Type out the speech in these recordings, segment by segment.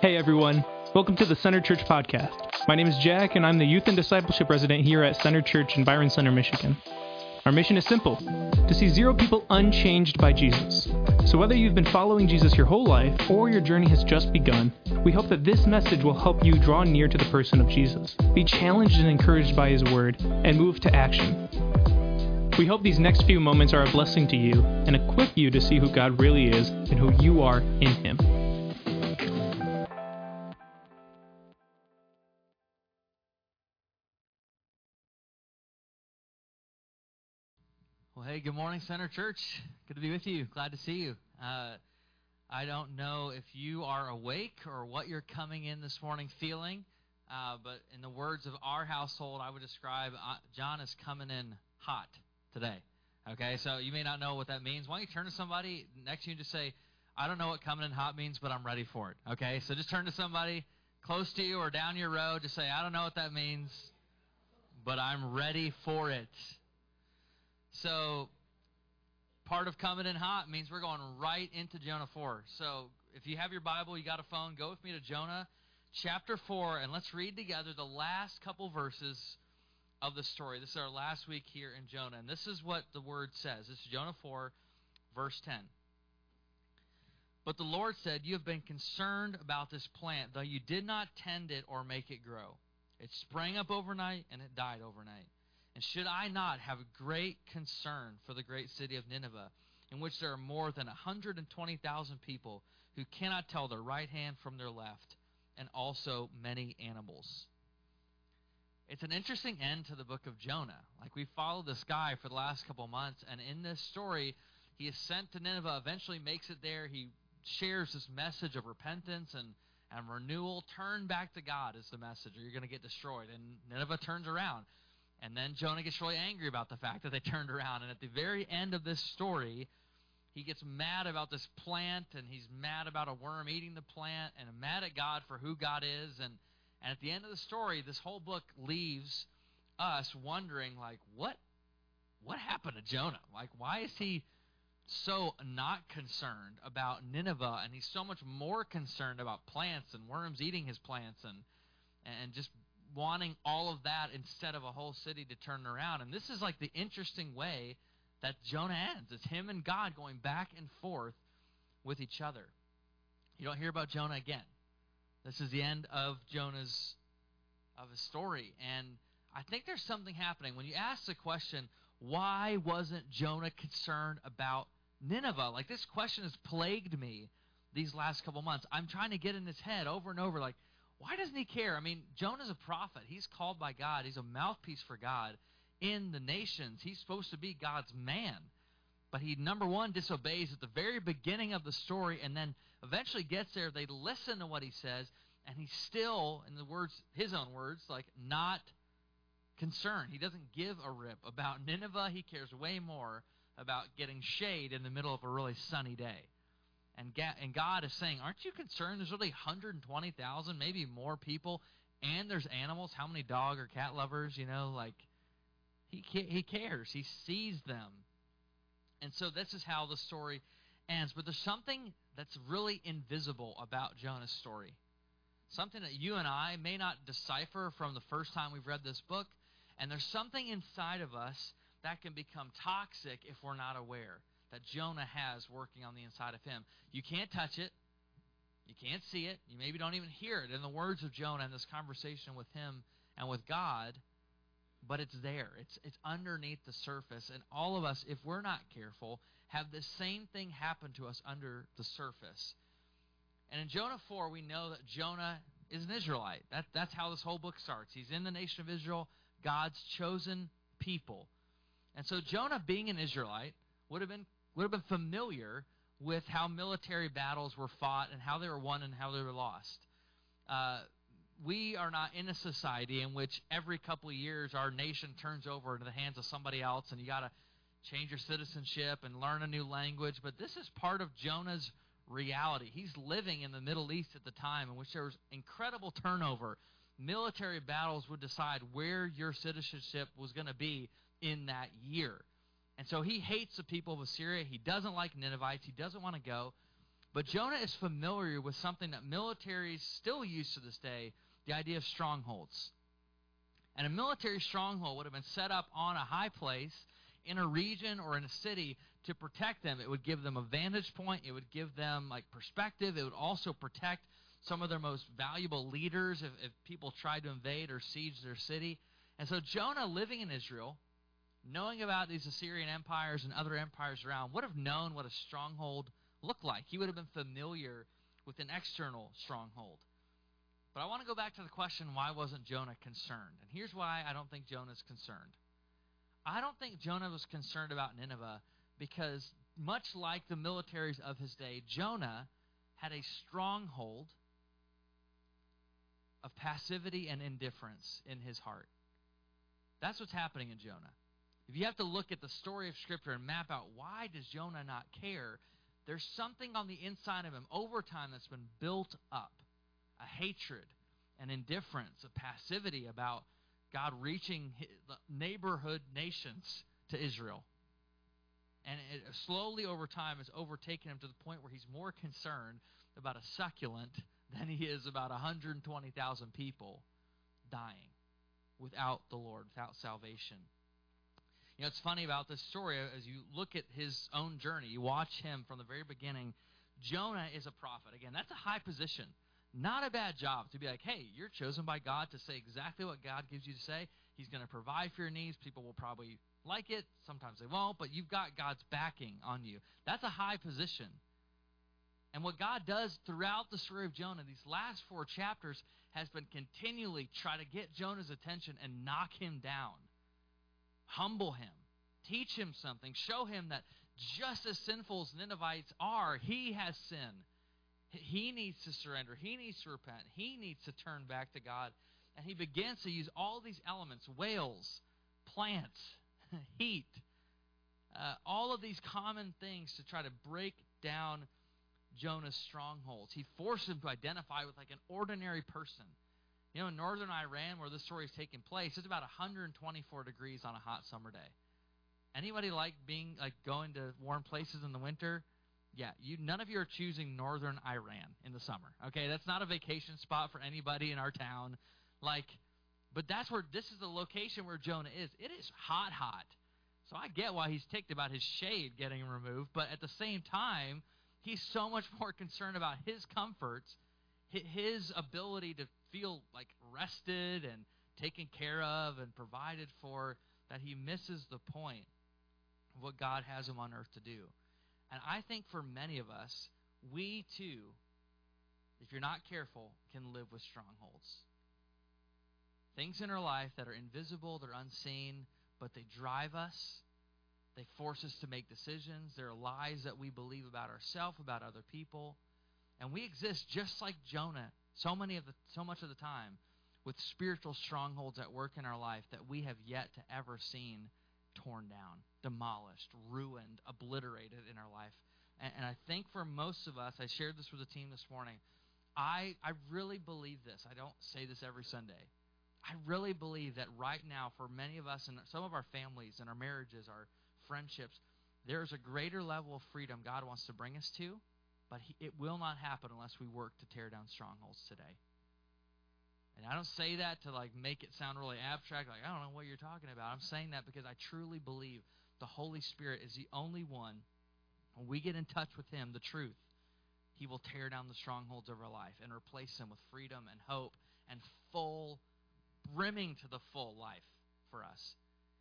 Hey everyone, welcome to the Center Church podcast. My name is Jack, and I'm the Youth and Discipleship Resident here at Center Church in Byron Center, Michigan. Our mission is simple to see zero people unchanged by Jesus. So, whether you've been following Jesus your whole life or your journey has just begun, we hope that this message will help you draw near to the person of Jesus, be challenged and encouraged by his word, and move to action. We hope these next few moments are a blessing to you and equip you to see who God really is and who you are in him. Hey, good morning, Center Church. Good to be with you. Glad to see you. Uh, I don't know if you are awake or what you're coming in this morning feeling, uh, but in the words of our household, I would describe uh, John is coming in hot today. Okay, so you may not know what that means. Why don't you turn to somebody next to you and just say, I don't know what coming in hot means, but I'm ready for it. Okay, so just turn to somebody close to you or down your road. Just say, I don't know what that means, but I'm ready for it. So, part of coming in hot means we're going right into Jonah 4. So, if you have your Bible, you got a phone, go with me to Jonah chapter 4, and let's read together the last couple verses of the story. This is our last week here in Jonah, and this is what the word says. This is Jonah 4, verse 10. But the Lord said, You have been concerned about this plant, though you did not tend it or make it grow. It sprang up overnight, and it died overnight. And should I not have great concern for the great city of Nineveh, in which there are more than 120,000 people who cannot tell their right hand from their left, and also many animals? It's an interesting end to the book of Jonah. Like we followed this guy for the last couple months, and in this story, he is sent to Nineveh, eventually makes it there. He shares this message of repentance and, and renewal. Turn back to God is the message, or you're going to get destroyed. And Nineveh turns around. And then Jonah gets really angry about the fact that they turned around. And at the very end of this story, he gets mad about this plant and he's mad about a worm eating the plant and mad at God for who God is. And, and at the end of the story, this whole book leaves us wondering, like, what what happened to Jonah? Like, why is he so not concerned about Nineveh and he's so much more concerned about plants and worms eating his plants and and just wanting all of that instead of a whole city to turn around. And this is like the interesting way that Jonah ends. It's him and God going back and forth with each other. You don't hear about Jonah again. This is the end of Jonah's of his story. And I think there's something happening. When you ask the question, why wasn't Jonah concerned about Nineveh? Like this question has plagued me these last couple months. I'm trying to get in his head over and over like why doesn't he care? I mean, Jonah's a prophet. He's called by God. He's a mouthpiece for God in the nations. He's supposed to be God's man. But he, number one, disobeys at the very beginning of the story and then eventually gets there. They listen to what he says, and he's still, in the words, his own words, like not concerned. He doesn't give a rip about Nineveh. He cares way more about getting shade in the middle of a really sunny day. And, and God is saying, Aren't you concerned? There's really 120,000, maybe more people, and there's animals. How many dog or cat lovers? You know, like, he, he cares. He sees them. And so this is how the story ends. But there's something that's really invisible about Jonah's story. Something that you and I may not decipher from the first time we've read this book. And there's something inside of us that can become toxic if we're not aware that Jonah has working on the inside of him. You can't touch it. You can't see it. You maybe don't even hear it in the words of Jonah in this conversation with him and with God, but it's there. It's it's underneath the surface and all of us if we're not careful have the same thing happen to us under the surface. And in Jonah 4 we know that Jonah is an Israelite. That that's how this whole book starts. He's in the nation of Israel, God's chosen people. And so Jonah being an Israelite would have been would have been familiar with how military battles were fought and how they were won and how they were lost. Uh, we are not in a society in which every couple of years our nation turns over into the hands of somebody else and you got to change your citizenship and learn a new language. But this is part of Jonah's reality. He's living in the Middle East at the time in which there was incredible turnover. Military battles would decide where your citizenship was going to be in that year. And so he hates the people of Assyria. He doesn't like Ninevites. He doesn't want to go. But Jonah is familiar with something that militaries still use to this day the idea of strongholds. And a military stronghold would have been set up on a high place in a region or in a city to protect them. It would give them a vantage point, it would give them like perspective, it would also protect some of their most valuable leaders if, if people tried to invade or siege their city. And so Jonah, living in Israel, knowing about these Assyrian empires and other empires around, would have known what a stronghold looked like. He would have been familiar with an external stronghold. But I want to go back to the question why wasn't Jonah concerned? And here's why I don't think Jonah's concerned. I don't think Jonah was concerned about Nineveh because, much like the militaries of his day, Jonah had a stronghold of passivity and indifference in his heart. That's what's happening in Jonah. If you have to look at the story of Scripture and map out why does Jonah not care, there's something on the inside of him over time that's been built up a hatred, an indifference, a passivity about God reaching neighborhood nations to Israel. And it slowly over time has overtaken him to the point where he's more concerned about a succulent than he is about 120,000 people dying without the Lord, without salvation. You know, it's funny about this story uh, as you look at his own journey, you watch him from the very beginning. Jonah is a prophet. Again, that's a high position. Not a bad job to be like, hey, you're chosen by God to say exactly what God gives you to say. He's going to provide for your needs. People will probably like it. Sometimes they won't, but you've got God's backing on you. That's a high position. And what God does throughout the story of Jonah, these last four chapters, has been continually try to get Jonah's attention and knock him down, humble him, teach him something, show him that just as sinful as Ninevites are, he has sin. He needs to surrender. He needs to repent. He needs to turn back to God. And he begins to use all these elements whales, plants, heat, uh, all of these common things to try to break down Jonah's strongholds. He forced him to identify with like an ordinary person. You know, northern Iran, where this story is taking place, it's about 124 degrees on a hot summer day. Anybody like being like going to warm places in the winter? Yeah, you none of you are choosing northern Iran in the summer. Okay, that's not a vacation spot for anybody in our town. Like, but that's where this is the location where Jonah is. It is hot, hot. So I get why he's ticked about his shade getting removed, but at the same time, he's so much more concerned about his comforts, his ability to feel like rested and taken care of and provided for, that he misses the point of what God has him on earth to do. And I think for many of us, we too, if you're not careful, can live with strongholds. Things in our life that are invisible, they're unseen, but they drive us they force us to make decisions. There are lies that we believe about ourselves, about other people. And we exist just like Jonah so many of the so much of the time with spiritual strongholds at work in our life that we have yet to ever seen torn down, demolished, ruined, obliterated in our life. And, and I think for most of us, I shared this with the team this morning. I I really believe this. I don't say this every Sunday. I really believe that right now, for many of us and some of our families and our marriages, our friendships, there's a greater level of freedom God wants to bring us to, but he, it will not happen unless we work to tear down strongholds today. And I don't say that to like make it sound really abstract, like I don't know what you're talking about. I'm saying that because I truly believe the Holy Spirit is the only one. When we get in touch with Him, the truth, He will tear down the strongholds of our life and replace them with freedom and hope and full, brimming to the full life for us.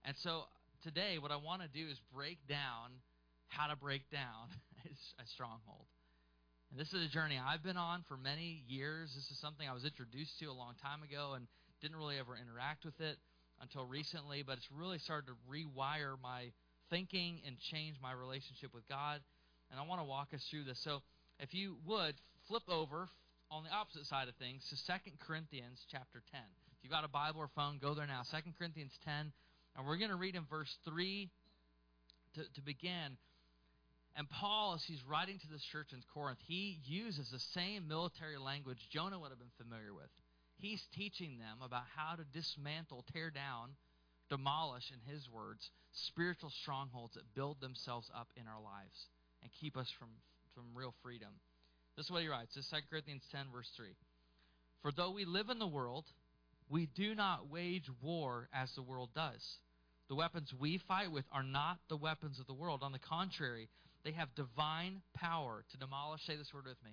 And so today, what I want to do is break down how to break down a stronghold. And this is a journey I've been on for many years. This is something I was introduced to a long time ago and didn't really ever interact with it until recently, but it's really started to rewire my thinking and change my relationship with God. And I want to walk us through this. So, if you would, flip over on the opposite side of things to 2 Corinthians chapter 10. If you've got a Bible or phone, go there now. 2 Corinthians 10, and we're going to read in verse 3 to, to begin. And Paul, as he's writing to this church in Corinth, he uses the same military language Jonah would have been familiar with. He's teaching them about how to dismantle, tear down, demolish, in his words, spiritual strongholds that build themselves up in our lives and keep us from, from real freedom. This is what he writes. This is 2 Corinthians 10, verse 3. For though we live in the world, we do not wage war as the world does. The weapons we fight with are not the weapons of the world. On the contrary, they have divine power to demolish, say this word with me,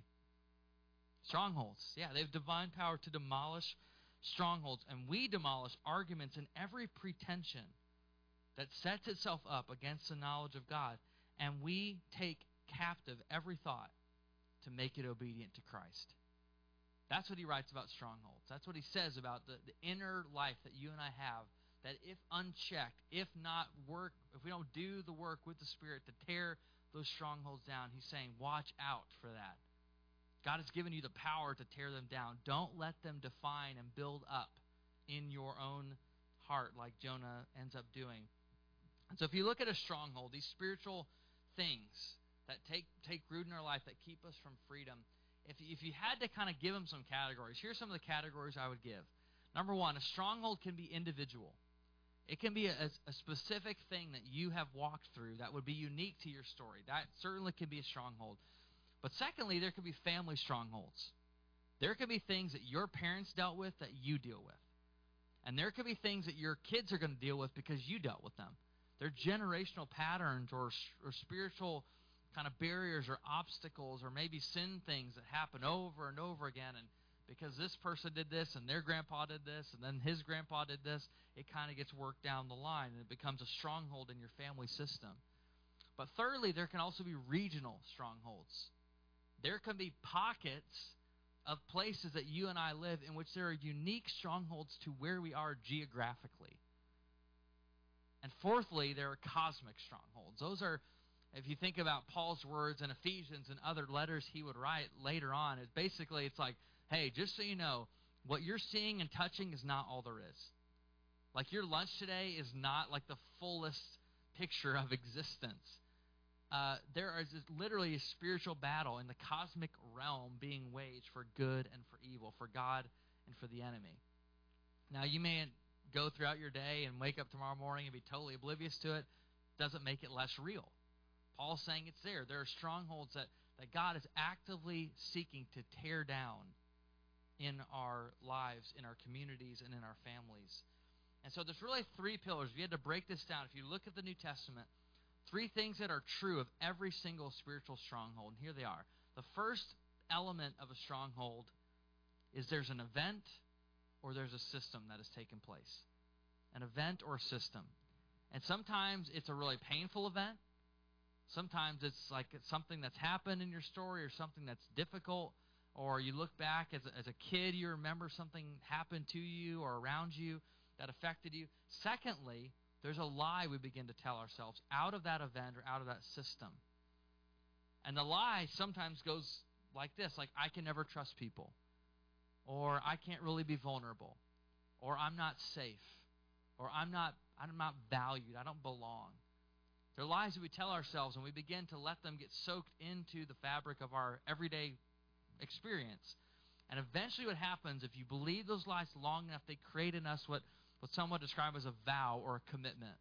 strongholds. Yeah, they have divine power to demolish strongholds. And we demolish arguments and every pretension that sets itself up against the knowledge of God. And we take captive every thought to make it obedient to Christ. That's what he writes about strongholds. That's what he says about the, the inner life that you and I have. That if unchecked, if not work, if we don't do the work with the Spirit to tear those strongholds down, he's saying, watch out for that. God has given you the power to tear them down. Don't let them define and build up in your own heart like Jonah ends up doing. And so if you look at a stronghold, these spiritual things that take take root in our life that keep us from freedom, if if you had to kind of give them some categories, here's some of the categories I would give. Number one, a stronghold can be individual. It can be a, a, specific thing that you have walked through that would be unique to your story. That certainly can be a stronghold. But secondly, there can be family strongholds. There can be things that your parents dealt with that you deal with. And there can be things that your kids are going to deal with because you dealt with them. They're generational patterns or, or spiritual kind of barriers or obstacles or maybe sin things that happen over and over again. And because this person did this and their grandpa did this and then his grandpa did this, it kind of gets worked down the line and it becomes a stronghold in your family system. But thirdly, there can also be regional strongholds. There can be pockets of places that you and I live in which there are unique strongholds to where we are geographically. And fourthly, there are cosmic strongholds. Those are if you think about Paul's words in Ephesians and other letters he would write later on, it's basically it's like, hey, just so you know, what you're seeing and touching is not all there is. Like your lunch today is not like the fullest picture of existence. Uh, there is literally a spiritual battle in the cosmic realm being waged for good and for evil, for God and for the enemy. Now, you may go throughout your day and wake up tomorrow morning and be totally oblivious to it. Doesn't make it less real. Paul's saying it's there. There are strongholds that, that God is actively seeking to tear down in our lives, in our communities, and in our families. And so there's really three pillars. If you had to break this down, if you look at the New Testament, three things that are true of every single spiritual stronghold. And here they are. The first element of a stronghold is there's an event or there's a system that has taken place. An event or a system. And sometimes it's a really painful event. Sometimes it's like it's something that's happened in your story or something that's difficult, or you look back as a, as a kid, you remember something happened to you or around you that affected you. Secondly, there's a lie we begin to tell ourselves out of that event or out of that system. And the lie sometimes goes like this like, I can never trust people, or I can't really be vulnerable, or I'm not safe, or I'm not, I'm not valued, I don't belong. They're lies that we tell ourselves, and we begin to let them get soaked into the fabric of our everyday experience. And eventually, what happens, if you believe those lies long enough, they create in us what, what some would describe as a vow or a commitment.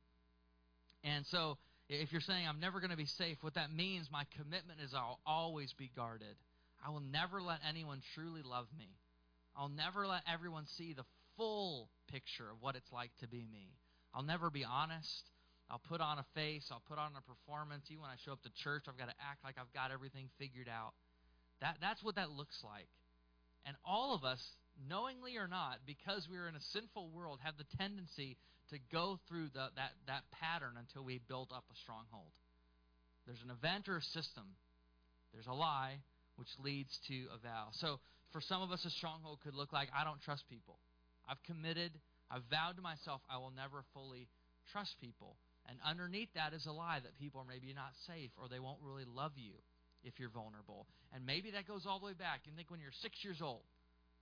And so, if you're saying, I'm never going to be safe, what that means, my commitment is I'll always be guarded. I will never let anyone truly love me. I'll never let everyone see the full picture of what it's like to be me. I'll never be honest. I'll put on a face, I'll put on a performance. Even when I show up to church, I've got to act like I've got everything figured out. That, that's what that looks like. And all of us, knowingly or not, because we're in a sinful world, have the tendency to go through the, that, that pattern until we build up a stronghold. There's an event or a system, there's a lie, which leads to a vow. So for some of us, a stronghold could look like I don't trust people. I've committed, I've vowed to myself I will never fully trust people. And underneath that is a lie that people are maybe not safe or they won't really love you if you're vulnerable. And maybe that goes all the way back. You think when you're six years old,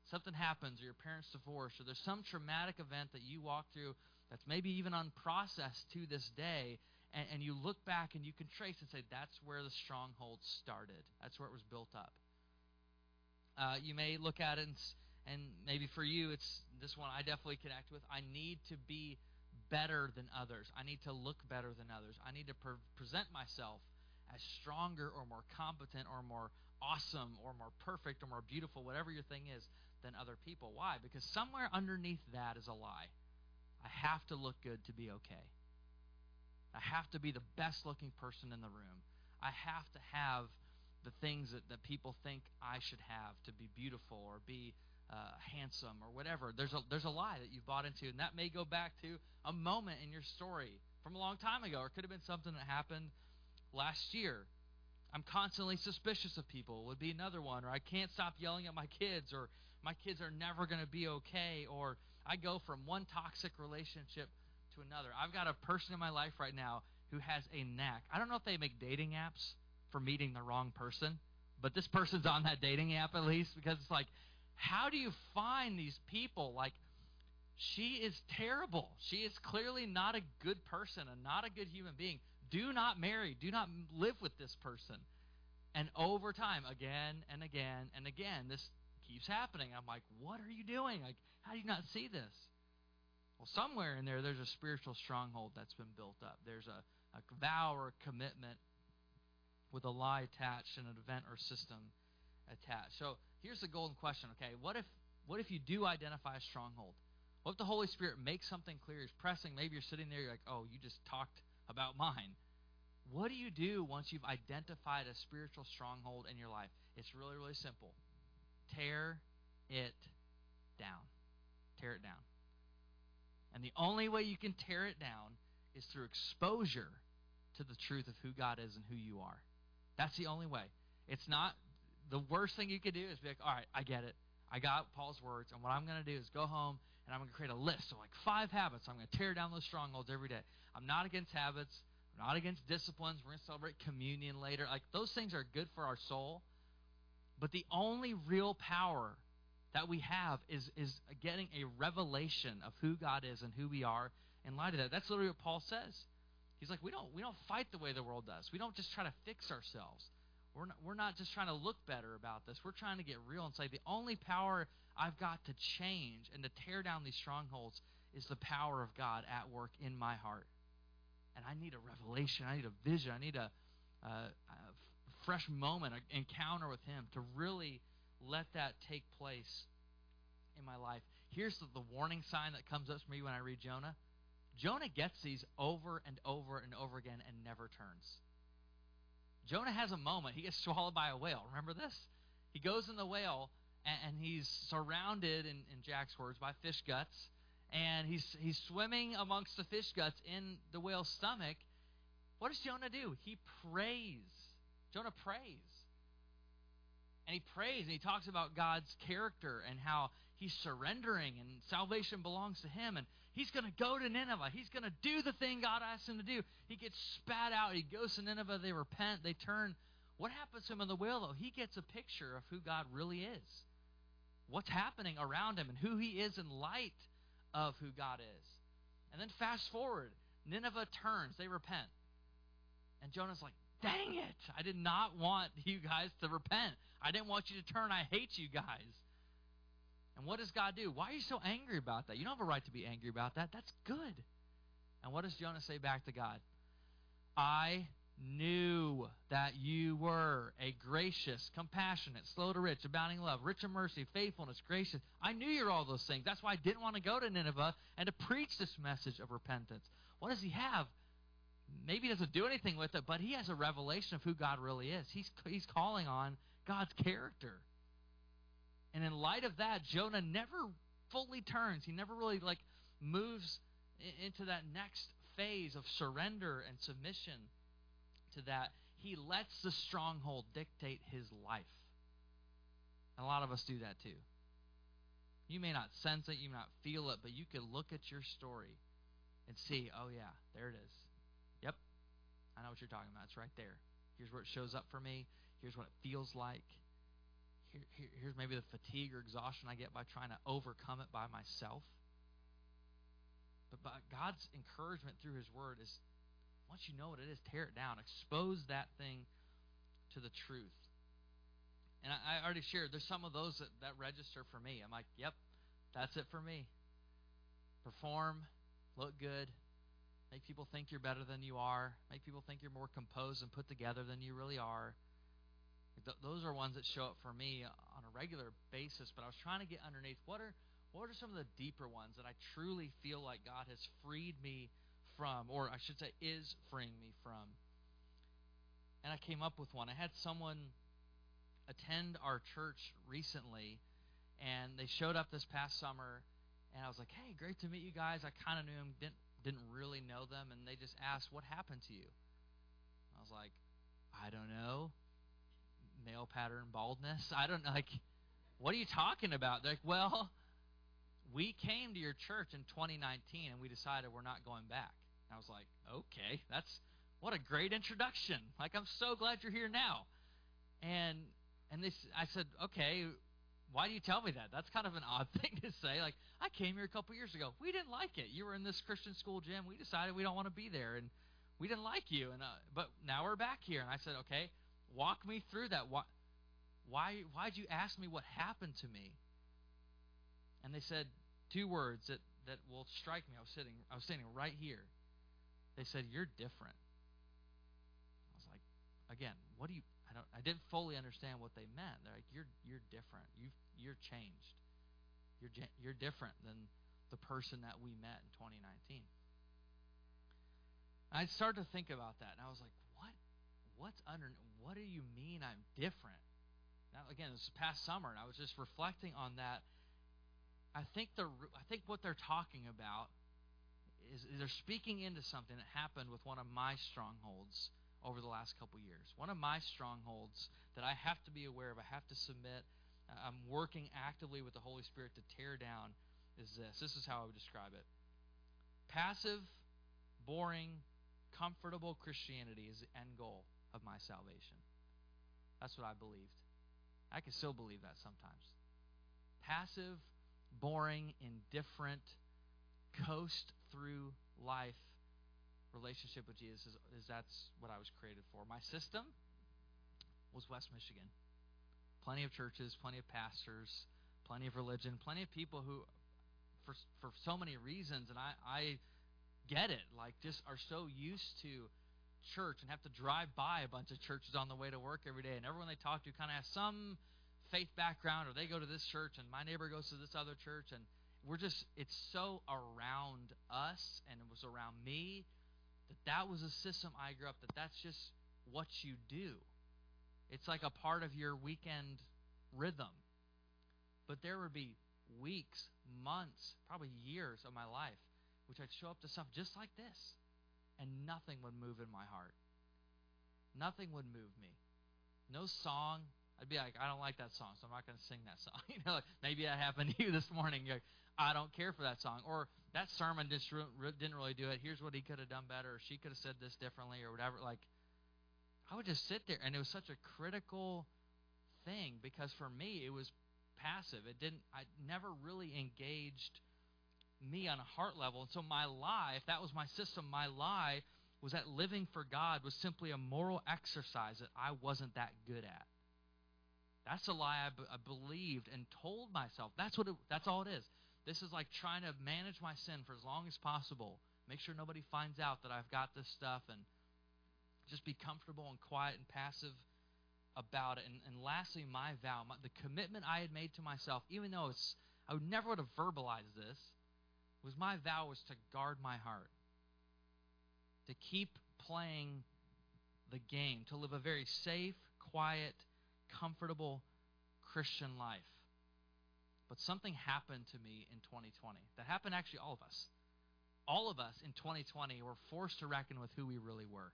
something happens or your parents divorce or there's some traumatic event that you walk through that's maybe even unprocessed to this day. And, and you look back and you can trace and say, that's where the stronghold started. That's where it was built up. Uh, you may look at it and, and maybe for you, it's this one I definitely connect with. I need to be better than others. I need to look better than others. I need to pre- present myself as stronger or more competent or more awesome or more perfect or more beautiful, whatever your thing is, than other people. Why? Because somewhere underneath that is a lie. I have to look good to be okay. I have to be the best looking person in the room. I have to have the things that, that people think I should have to be beautiful or be uh, handsome or whatever. There's a there's a lie that you've bought into, and that may go back to a moment in your story from a long time ago, or it could have been something that happened last year. I'm constantly suspicious of people would be another one, or I can't stop yelling at my kids, or my kids are never going to be okay, or I go from one toxic relationship to another. I've got a person in my life right now who has a knack. I don't know if they make dating apps for meeting the wrong person, but this person's on that dating app at least because it's like, how do you find these people? Like, she is terrible. She is clearly not a good person and not a good human being. Do not marry. Do not live with this person. And over time, again and again and again, this keeps happening. I'm like, what are you doing? Like, how do you not see this? Well, somewhere in there, there's a spiritual stronghold that's been built up. There's a, a vow or a commitment with a lie attached and an event or system attached. So here's the golden question, okay? What if what if you do identify a stronghold? What if the Holy Spirit makes something clear? He's pressing. Maybe you're sitting there, you're like, oh, you just talked about mine. What do you do once you've identified a spiritual stronghold in your life? It's really, really simple. Tear it down. Tear it down. And the only way you can tear it down is through exposure to the truth of who God is and who you are. That's the only way. It's not the worst thing you could do is be like, all right, I get it. I got Paul's words, and what I'm going to do is go home and I'm going to create a list of like five habits. I'm going to tear down those strongholds every day. I'm not against habits. I'm not against disciplines. We're going to celebrate communion later. Like those things are good for our soul. But the only real power that we have is is getting a revelation of who God is and who we are in light of that. That's literally what Paul says. He's like, we don't we don't fight the way the world does. We don't just try to fix ourselves. We're not, we're not just trying to look better about this. We're trying to get real and say the only power I've got to change and to tear down these strongholds is the power of God at work in my heart. And I need a revelation. I need a vision. I need a, a, a fresh moment, an encounter with Him to really let that take place in my life. Here's the, the warning sign that comes up for me when I read Jonah. Jonah gets these over and over and over again and never turns. Jonah has a moment. He gets swallowed by a whale. Remember this? He goes in the whale and, he's surrounded, in, in Jack's words, by fish guts. And he's, he's swimming amongst the fish guts in the whale's stomach. What does Jonah do? He prays. Jonah prays. And he prays and he talks about God's character and how he's surrendering and salvation belongs to him. And he's going to go to Nineveh. He's going to do the thing God asked him to do. He gets spat out. He goes to Nineveh. They repent. They turn. What happens to him in the though? He gets a picture of who God really is, what's happening around him, and who he is in light of who God is. And then fast forward Nineveh turns. They repent. And Jonah's like, dang it. I did not want you guys to repent. I didn't want you to turn. I hate you guys. And what does God do? Why are you so angry about that? You don't have a right to be angry about that. That's good. And what does Jonah say back to God? I knew that you were a gracious, compassionate, slow to rich, abounding love, rich in mercy, faithfulness, gracious. I knew you're all those things. That's why I didn't want to go to Nineveh and to preach this message of repentance. What does he have? Maybe he doesn't do anything with it, but he has a revelation of who God really is. He's, he's calling on God's character. And in light of that, Jonah never fully turns. He never really like moves into that next phase of surrender and submission to that. He lets the stronghold dictate his life. And a lot of us do that too. You may not sense it, you may not feel it, but you can look at your story and see, oh yeah, there it is. Yep. I know what you're talking about. It's right there. Here's where it shows up for me. Here's what it feels like here, here, here's maybe the fatigue or exhaustion I get by trying to overcome it by myself. But by God's encouragement through His Word is once you know what it is, tear it down. Expose that thing to the truth. And I, I already shared, there's some of those that, that register for me. I'm like, yep, that's it for me. Perform, look good, make people think you're better than you are, make people think you're more composed and put together than you really are Th- those are ones that show up for me on a regular basis. But I was trying to get underneath what are what are some of the deeper ones that I truly feel like God has freed me from, or I should say, is freeing me from. And I came up with one. I had someone attend our church recently, and they showed up this past summer, and I was like, "Hey, great to meet you guys." I kind of knew them, didn't didn't really know them, and they just asked, "What happened to you?" I was like, "I don't know." Male pattern baldness. I don't know. Like, what are you talking about? They're like, well, we came to your church in 2019, and we decided we're not going back. And I was like, okay, that's what a great introduction. Like, I'm so glad you're here now. And and this, I said, okay, why do you tell me that? That's kind of an odd thing to say. Like, I came here a couple years ago. We didn't like it. You were in this Christian school gym. We decided we don't want to be there, and we didn't like you. And uh, but now we're back here. And I said, okay, walk me through that. Why, why, why'd you ask me what happened to me? And they said two words that that will strike me. I was sitting, I was standing right here. They said, "You're different." I was like, again, what do you? I don't. I didn't fully understand what they meant. They're like, "You're you're different. You you're changed. You're you're different than the person that we met in 2019." I started to think about that, and I was like, "What? What's under? What do you mean I'm different?" Now, again, this past summer, and I was just reflecting on that. I think the I think what they're talking about is they're speaking into something that happened with one of my strongholds over the last couple years. One of my strongholds that I have to be aware of, I have to submit, I'm working actively with the Holy Spirit to tear down is this. This is how I would describe it. Passive, boring, comfortable Christianity is the end goal of my salvation. That's what I believed. I can still believe that sometimes. Passive, boring, indifferent, coast through life relationship with Jesus is, is that's what I was created for. My system was West Michigan. Plenty of churches, plenty of pastors, plenty of religion, plenty of people who, for for so many reasons, and I I get it. Like just are so used to church and have to drive by a bunch of churches on the way to work every day, and everyone they talk to kind of has some faith background, or they go to this church, and my neighbor goes to this other church, and we're just it's so around us, and it was around me that that was a system I grew up that that's just what you do. It's like a part of your weekend rhythm. But there would be weeks, months, probably years of my life which I'd show up to stuff just like this and nothing would move in my heart. Nothing would move me. No song. I'd be like, I don't like that song, so I'm not going to sing that song. you know, like maybe that happened to you this morning. You're like, I don't care for that song, or that sermon just didn't really do it. Here's what he could have done better, or she could have said this differently, or whatever. Like, I would just sit there, and it was such a critical thing because for me it was passive. It didn't. I never really engaged me on a heart level, and so my lie, if that was my system, my lie was that living for God was simply a moral exercise that I wasn't that good at. That's a lie I, b- I believed and told myself. That's what. It, that's all it is. This is like trying to manage my sin for as long as possible. Make sure nobody finds out that I've got this stuff, and just be comfortable and quiet and passive about it. And, and lastly, my vow, my, the commitment I had made to myself, even though it's I would never would have verbalized this, was my vow was to guard my heart, to keep playing the game, to live a very safe, quiet, comfortable Christian life. But something happened to me in 2020. That happened actually all of us. All of us in 2020 were forced to reckon with who we really were.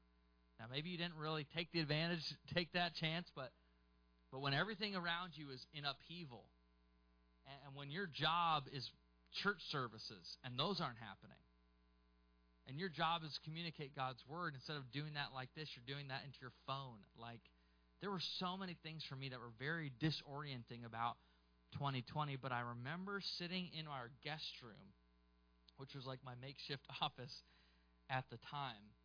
Now maybe you didn't really take the advantage, take that chance, but but when everything around you is in upheaval, and, when your job is church services and those aren't happening, and your job is to communicate God's word. Instead of doing that like this, you're doing that into your phone. Like there were so many things for me that were very disorienting about 2020, but I remember sitting in our guest room, which was like my makeshift office at the time,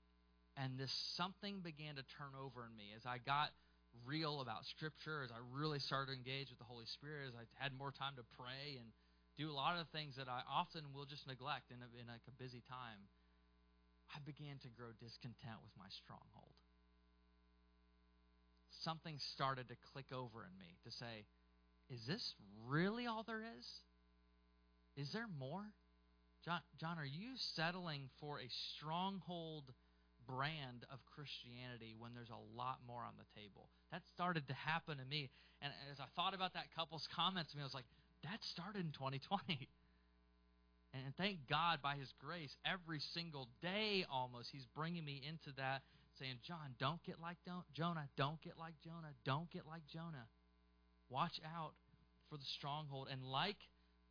and this something began to turn over in me. As I got real about Scripture, as I really started to engage with the Holy Spirit, as I had more time to pray and do a lot of things that I often will just neglect in, a, in like a busy time. I began to grow discontent with my stronghold. something started to click over in me to say, is this really all there is? Is there more? John, John, are you settling for a stronghold brand of Christianity when there's a lot more on the table? That started to happen to me. And as I thought about that couple's comments to me, I was like, that started in 2020. And thank God by His grace, every single day almost, He's bringing me into that, saying, John, don't get like don't, Jonah. Don't get like Jonah. Don't get like Jonah. Watch out for the stronghold. And like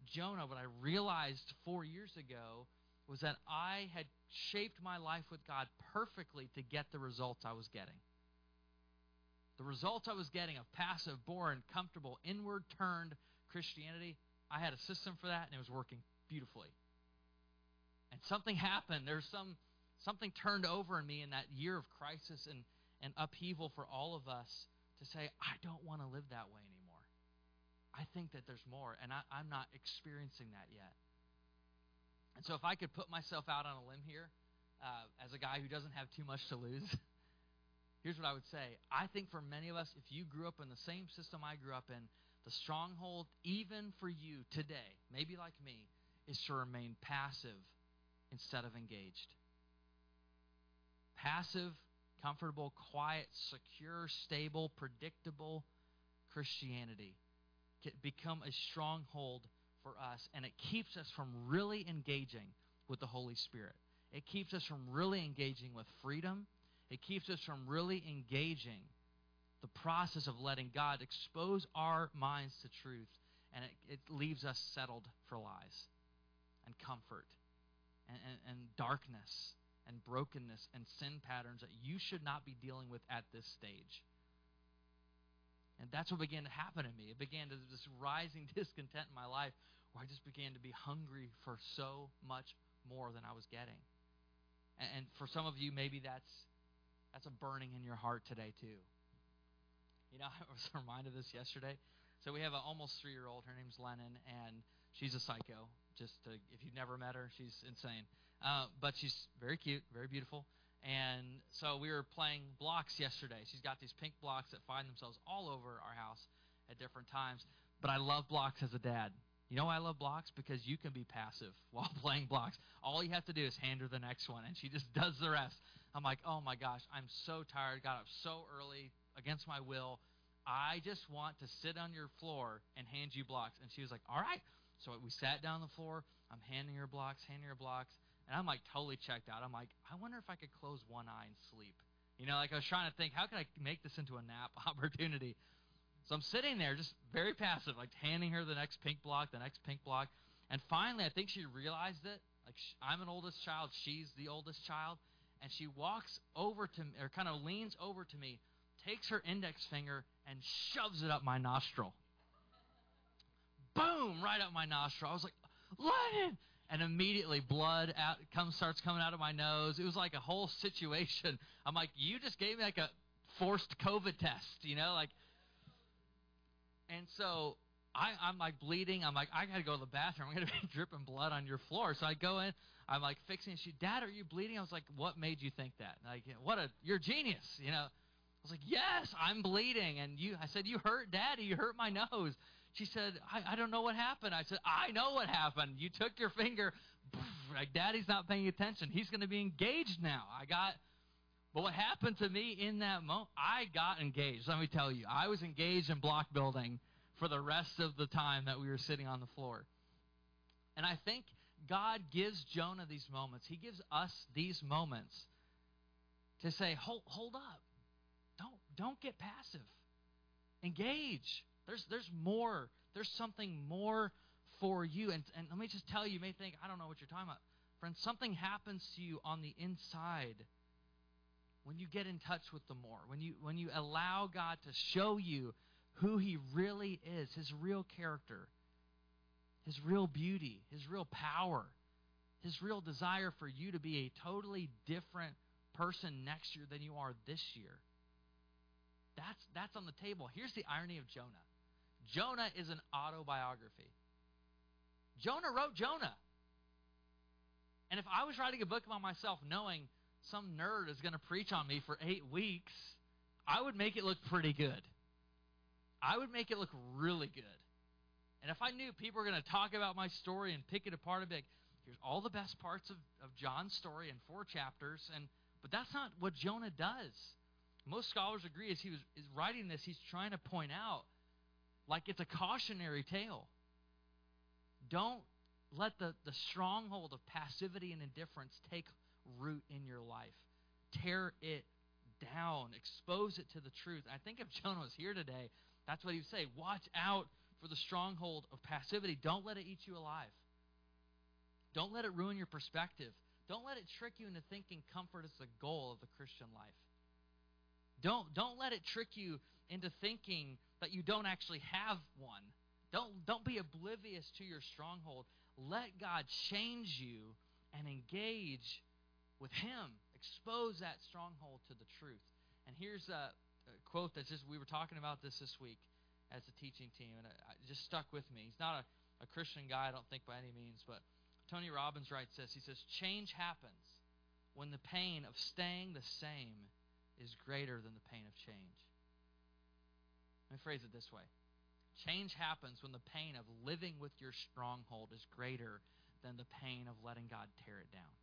Jonah, what I realized four years ago was that I had shaped my life with God perfectly to get the results I was getting. The results I was getting of passive, boring, comfortable, inward turned Christianity, I had a system for that and it was working beautifully. And something happened. There's some something turned over in me in that year of crisis and, and upheaval for all of us to say, I don't want to live that way anymore. I think that there's more, and I, I'm not experiencing that yet. And so, if I could put myself out on a limb here, uh, as a guy who doesn't have too much to lose, here's what I would say. I think for many of us, if you grew up in the same system I grew up in, the stronghold, even for you today, maybe like me, is to remain passive instead of engaged. Passive, comfortable, quiet, secure, stable, predictable Christianity can become a stronghold for us, and it keeps us from really engaging with the Holy Spirit. It keeps us from really engaging with freedom. It keeps us from really engaging the process of letting God expose our minds to truth, and it, it leaves us settled for lies and comfort and, and, and darkness and brokenness and sin patterns that you should not be dealing with at this stage. And that's what began to happen to me. It began to this rising discontent in my life where I just began to be hungry for so much more than I was getting. And, and for some of you, maybe that's that's a burning in your heart today too. You know, I was reminded of this yesterday. So we have an almost three year old. Her name's Lennon, and she's a psycho. Just to, if you've never met her, she's insane. Uh, but she's very cute, very beautiful. And so we were playing blocks yesterday. She's got these pink blocks that find themselves all over our house at different times. But I love blocks as a dad. You know I love blocks? Because you can be passive while playing blocks. All you have to do is hand her the next one, and she just does the rest. I'm like, oh my gosh, I'm so tired. Got up so early against my will. I just want to sit on your floor and hand you blocks. And she was like, all right. So we sat down on the floor. I'm handing her blocks, handing her blocks. And I'm like totally checked out. I'm like, I wonder if I could close one eye and sleep. You know, like I was trying to think, how can I make this into a nap opportunity? So I'm sitting there just very passive, like handing her the next pink block, the next pink block. And finally, I think she realized it. Like, I'm an oldest child, she's the oldest child. And she walks over to me, or kind of leans over to me, takes her index finger, and shoves it up my nostril. Boom! Right up my nostril. I was like, Lennon! and immediately blood out comes starts coming out of my nose. It was like a whole situation. I'm like, you just gave me like a forced COVID test, you know, like. And so I, I'm like bleeding. I'm like, I got to go to the bathroom. I'm to be dripping blood on your floor. So I go in. I'm like fixing. She, Dad, are you bleeding? I was like, What made you think that? Like, what a, you're a genius, you know. I was like, Yes, I'm bleeding. And you, I said, You hurt Daddy. You hurt my nose. She said, I, I don't know what happened. I said, I know what happened. You took your finger, like daddy's not paying attention. He's going to be engaged now. I got, but what happened to me in that moment, I got engaged. Let me tell you, I was engaged in block building for the rest of the time that we were sitting on the floor. And I think God gives Jonah these moments. He gives us these moments to say, hold, hold up. Don't, get passive. Engage. There's, there's more. There's something more for you. And, and let me just tell you, you may think, I don't know what you're talking about. Friends, something happens to you on the inside when you get in touch with the more, when you, when you allow God to show you who He really is, His real character, His real beauty, His real power, His real desire for you to be a totally different person next year than you are this year. That's, that's on the table. Here's the irony of Jonah Jonah is an autobiography. Jonah wrote Jonah. And if I was writing a book about myself knowing some nerd is going to preach on me for eight weeks, I would make it look pretty good. I would make it look really good. And if I knew people were going to talk about my story and pick it apart, be like, here's all the best parts of, of John's story in four chapters. And but that's not what Jonah does. Most scholars agree as he was is writing this, he's trying to point out like it's a cautionary tale. Don't let the, the stronghold of passivity and indifference take root in your life. Tear it down, expose it to the truth. I think if Jonah was here today, that's what he would say. Watch out for the stronghold of passivity. Don't let it eat you alive. Don't let it ruin your perspective. Don't let it trick you into thinking comfort is the goal of the Christian life. Don't, don't let it trick you into thinking that you don't actually have one. Don't, don't be oblivious to your stronghold. Let God change you and engage with Him. Expose that stronghold to the truth. And here's a, a quote that just we were talking about this this week as a teaching team, and it, just stuck with me. He's not a, a Christian guy, I don't think by any means, but Tony Robbins writes this. He says, Change happens when the pain of staying the same is greater than the pain of change. Let me phrase it this way Change happens when the pain of living with your stronghold is greater than the pain of letting God tear it down.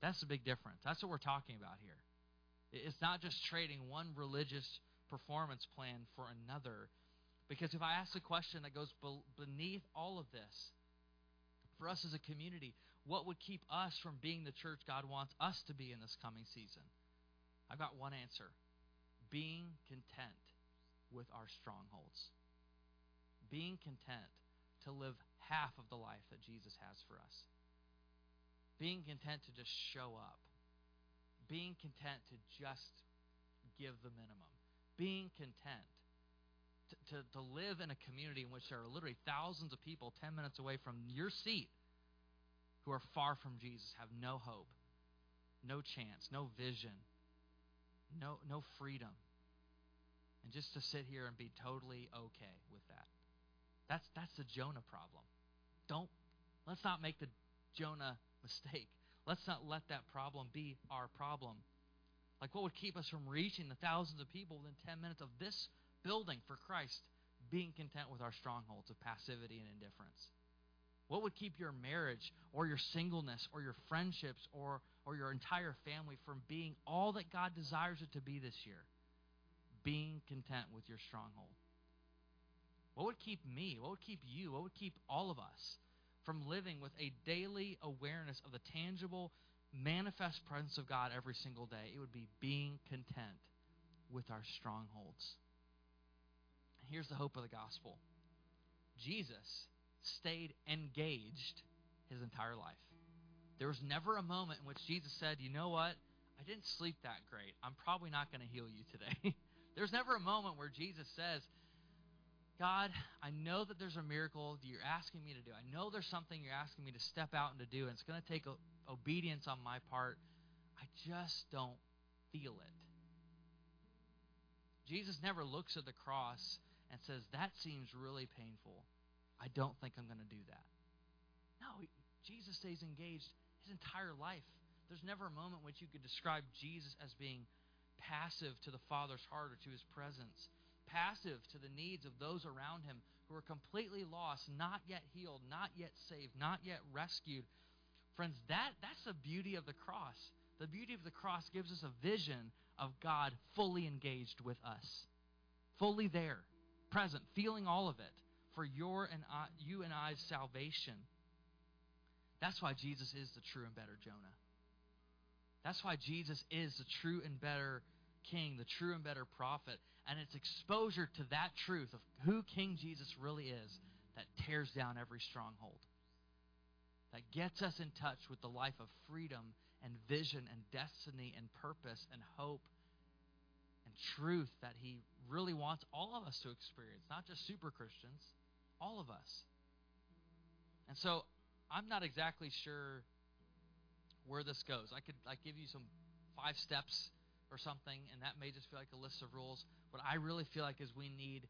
That's the big difference. That's what we're talking about here. It's not just trading one religious performance plan for another. Because if I ask a question that goes beneath all of this, for us as a community, what would keep us from being the church God wants us to be in this coming season? I've got one answer being content with our strongholds. Being content to live half of the life that Jesus has for us. Being content to just show up. Being content to just give the minimum. Being content to, to, to live in a community in which there are literally thousands of people 10 minutes away from your seat who are far from Jesus, have no hope, no chance, no vision, no, no freedom and just to sit here and be totally okay with that. That's that's the Jonah problem. Don't let's not make the Jonah mistake. Let's not let that problem be our problem. Like what would keep us from reaching the thousands of people within 10 minutes of this building for Christ being content with our strongholds of passivity and indifference? What would keep your marriage or your singleness or your friendships or, or your entire family from being all that God desires it to be this year? being content with your stronghold? What would keep me, what would keep you, what would keep all of us from living with a daily awareness of the tangible, manifest presence of God every single day? It would be being content with our strongholds. Here's the hope of the gospel Jesus stayed engaged his entire life. There was never a moment in which Jesus said, You know what? I didn't sleep that great. I'm probably not going to heal you today. There's never a moment where Jesus says, God, I know that there's a miracle that you're asking me to do. I know there's something you're asking me to step out and to do, and it's going to take obedience on my part. I just don't feel it. Jesus never looks at the cross and says, That seems really painful. I don't think I'm going to do that. No, Jesus stays engaged his entire life. There's never a moment in which you could describe Jesus as being passive to the Father's heart or to his presence, passive to the needs of those around him who are completely lost, not yet healed, not yet saved, not yet rescued. Friends, that, that's the beauty of the cross. The beauty of the cross gives us a vision of God fully engaged with us, fully there, present, feeling all of it for your and I, you and I's salvation. That's why Jesus is the true and better Jonah. That's why Jesus is the true and better king, the true and better prophet. And it's exposure to that truth of who King Jesus really is that tears down every stronghold, that gets us in touch with the life of freedom and vision and destiny and purpose and hope and truth that he really wants all of us to experience, not just super Christians, all of us. And so I'm not exactly sure where this goes. I could like give you some five steps or something, and that may just feel like a list of rules. What I really feel like is we need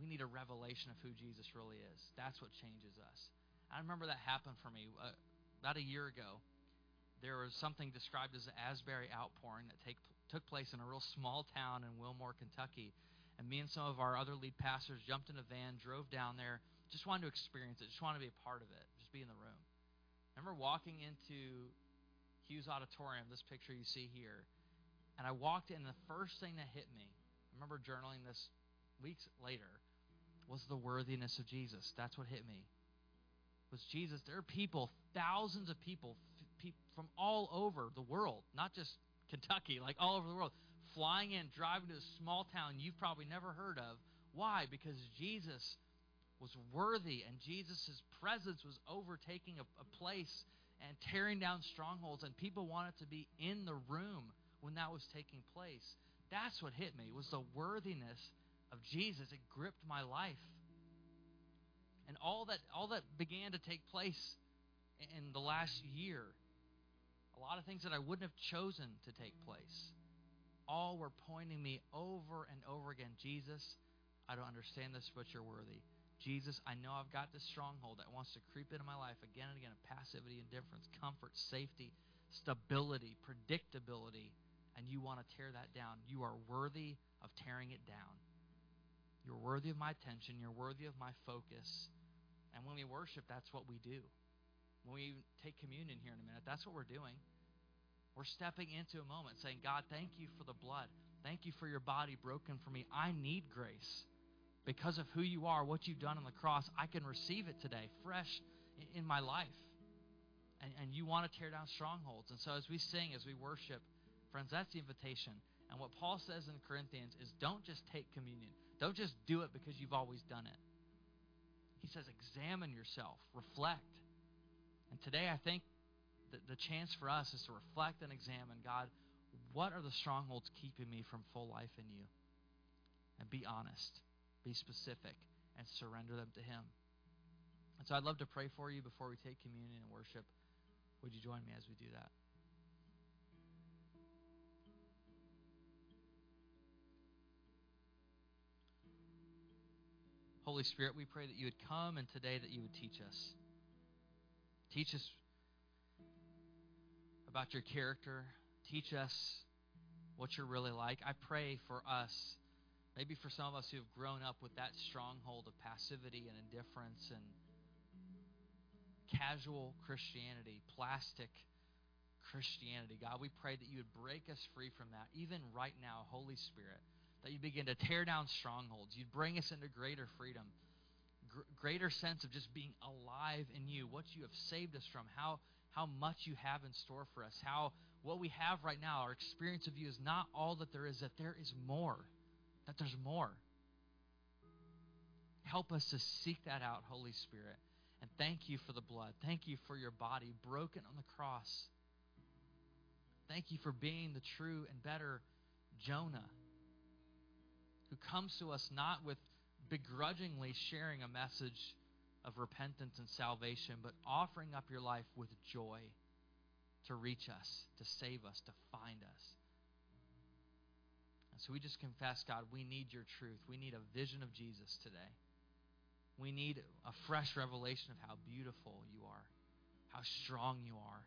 we need a revelation of who Jesus really is. That's what changes us. I remember that happened for me uh, about a year ago. There was something described as the Asbury outpouring that take, took place in a real small town in Wilmore, Kentucky. And me and some of our other lead pastors jumped in a van, drove down there, just wanted to experience it, just wanted to be a part of it, be in the room. I remember walking into Hughes Auditorium, this picture you see here, and I walked in, the first thing that hit me, I remember journaling this weeks later, was the worthiness of Jesus. That's what hit me. Was Jesus? There are people, thousands of people from all over the world, not just Kentucky, like all over the world, flying in, driving to a small town you've probably never heard of. Why? Because Jesus was worthy and Jesus' presence was overtaking a, a place and tearing down strongholds, and people wanted to be in the room when that was taking place. That's what hit me was the worthiness of Jesus. It gripped my life. And all that all that began to take place in the last year, a lot of things that I wouldn't have chosen to take place, all were pointing me over and over again, Jesus, I don't understand this, but you're worthy. Jesus, I know I've got this stronghold that wants to creep into my life again and again of passivity, indifference, comfort, safety, stability, predictability, and you want to tear that down. You are worthy of tearing it down. You're worthy of my attention. You're worthy of my focus. And when we worship, that's what we do. When we take communion here in a minute, that's what we're doing. We're stepping into a moment saying, God, thank you for the blood. Thank you for your body broken for me. I need grace because of who you are, what you've done on the cross, I can receive it today, fresh in my life. And, and you want to tear down strongholds. And so as we sing, as we worship, friends, that's the invitation. And what Paul says in Corinthians is don't just take communion. Don't just do it because you've always done it. He says examine yourself, reflect. And today I think the chance for us is to reflect and examine God, what are the strongholds keeping me from full life in you? And be honest be specific, and surrender them to Him. And so I'd love to pray for you before we take communion and worship. Would you join me as we do that? Holy Spirit, we pray that you would come and today that you would teach us. Teach us about your character. Teach us what you're really like. I pray for us Maybe for some of us who have grown up with that stronghold of passivity and indifference and casual Christianity, plastic Christianity, God, we pray that you would break us free from that, even right now, Holy Spirit, that you begin to tear down strongholds. You'd bring us into greater freedom, gr- greater sense of just being alive in you, what you have saved us from, how, how much you have in store for us, how what we have right now, our experience of you, is not all that there is, that there is more that there's more. Help us to seek that out, Holy Spirit. And thank you for the blood. Thank you for your body broken on the cross. Thank you for being the true and better Jonah who comes to us not with begrudgingly sharing a message of repentance and salvation, but offering up your life with joy to reach us, to save us, to find us. So we just confess, God, we need your truth. We need a vision of Jesus today. We need a fresh revelation of how beautiful you are, how strong you are,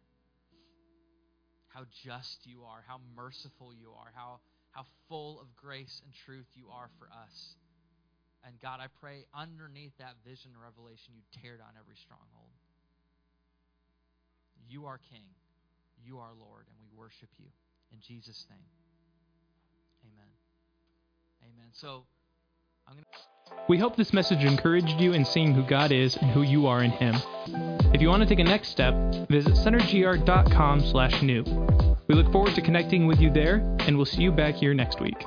how just you are, how merciful you are, how, how full of grace and truth you are for us. And God, I pray underneath that vision and revelation, you tear down every stronghold. You are King. You are Lord, and we worship you. In Jesus' name. Amen. Amen. So, I'm going to. We hope this message encouraged you in seeing who God is and who you are in Him. If you want to take a next step, visit centergr.com/new. We look forward to connecting with you there, and we'll see you back here next week.